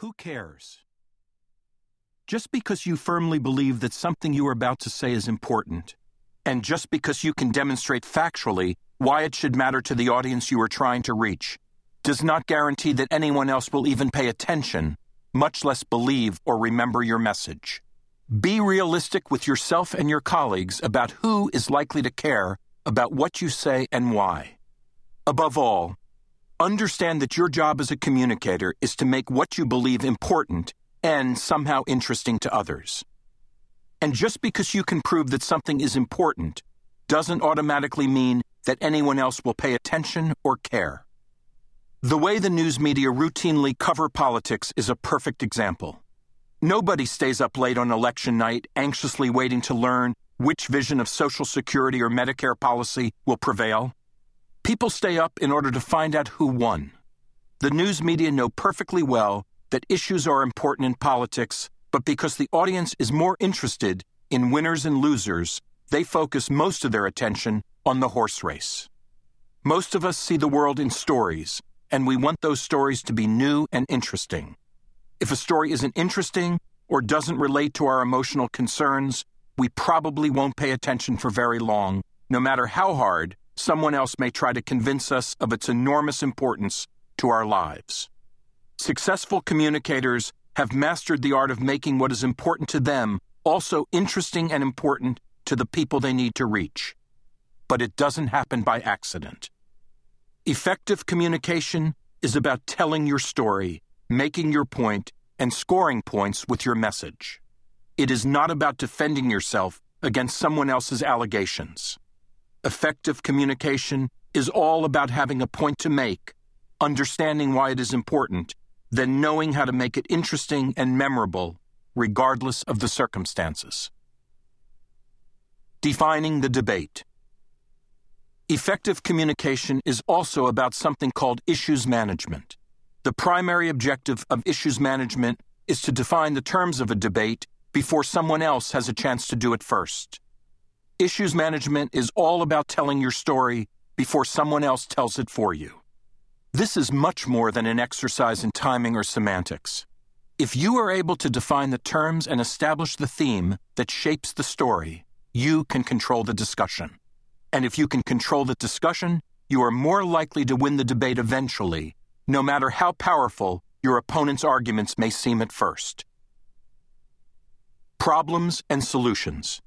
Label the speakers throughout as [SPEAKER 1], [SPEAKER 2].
[SPEAKER 1] Who cares? Just because you firmly believe that something you are about to say is important, and just because you can demonstrate factually why it should matter to the audience you are trying to reach, does not guarantee that anyone else will even pay attention, much less believe or remember your message. Be realistic with yourself and your colleagues about who is likely to care about what you say and why. Above all, understand that your job as a communicator is to make what you believe important and somehow interesting to others. And just because you can prove that something is important doesn't automatically mean that anyone else will pay attention or care. The way the news media routinely cover politics is a perfect example. Nobody stays up late on election night anxiously waiting to learn which vision of Social Security or Medicare policy will prevail. People stay up in order to find out who won. The news media know perfectly well that issues are important in politics, but because the audience is more interested in winners and losers, they focus most of their attention on the horse race. Most of us see the world in stories, and we want those stories to be new and interesting. If a story isn't interesting or doesn't relate to our emotional concerns, we probably won't pay attention for very long, no matter how hard someone else may try to convince us of its enormous importance to our lives. Successful communicators have mastered the art of making what is important to them also interesting and important to the people they need to reach. But it doesn't happen by accident. Effective communication is about telling your story making your point, and scoring points with your message. It is not about defending yourself against someone else's allegations. Effective communication is all about having a point to make, understanding why it is important, then knowing how to make it interesting and memorable, regardless of the circumstances. Defining the debate. Effective communication is also about something called issues management. The primary objective of issues management is to define the terms of a debate before someone else has a chance to do it first. Issues management is all about telling your story before someone else tells it for you. This is much more than an exercise in timing or semantics. If you are able to define the terms and establish the theme that shapes the story, you can control the discussion. And if you can control the discussion, you are more likely to win the debate eventually no matter how powerful your opponent's arguments may seem at first. Problems and solutions.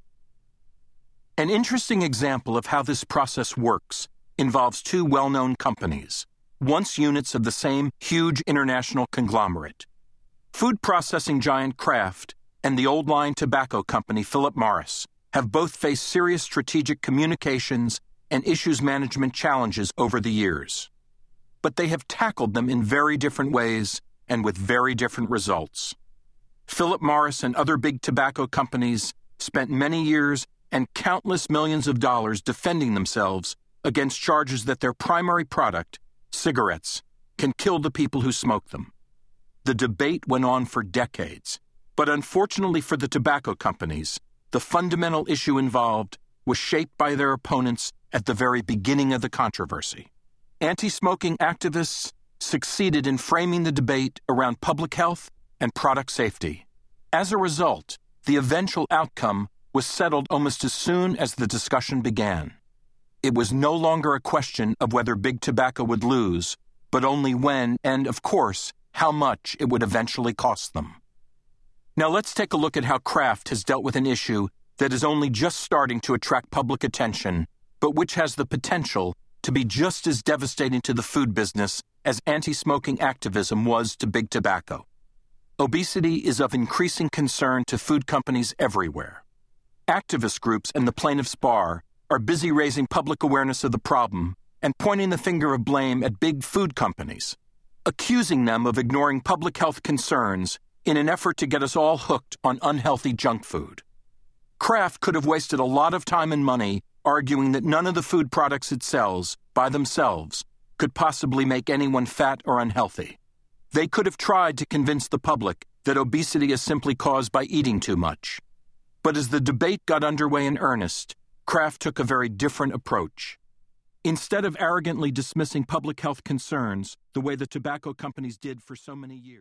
[SPEAKER 1] An interesting example of how this process works involves two well known companies, once units of the same huge international conglomerate. Food processing giant Kraft and the old line tobacco company Philip Morris have both faced serious strategic communications and issues management challenges over the years but they have tackled them in very different ways and with very different results. Philip Morris and other big tobacco companies spent many years and countless millions of dollars defending themselves against charges that their primary product, cigarettes, can kill the people who smoke them. The debate went on for decades, but unfortunately for the tobacco companies, the fundamental issue involved was shaped by their opponents at the very beginning of the controversy anti smoking activists succeeded in framing the debate around public health and product safety. As a result, the eventual outcome was settled almost as soon as the discussion began. It was no longer a question of whether Big Tobacco would lose, but only when and, of course, how much it would eventually cost them. Now let's take a look at how Kraft has dealt with an issue that is only just starting to attract public attention, but which has the potential to be just as devastating to the food business as anti smoking activism was to big tobacco. Obesity is of increasing concern to food companies everywhere. Activist groups and the plaintiffs' bar are busy raising public awareness of the problem and pointing the finger of blame at big food companies, accusing them of ignoring public health concerns in an effort to get us all hooked on unhealthy junk food. Kraft could have wasted a lot of time and money arguing that none of the food products it sells, by themselves, could possibly make anyone fat or unhealthy. They could have tried to convince the public that obesity is simply caused by eating too much. But as the debate got underway in earnest, Kraft took a very different approach. Instead of arrogantly dismissing public health concerns the way the tobacco companies did for so many years,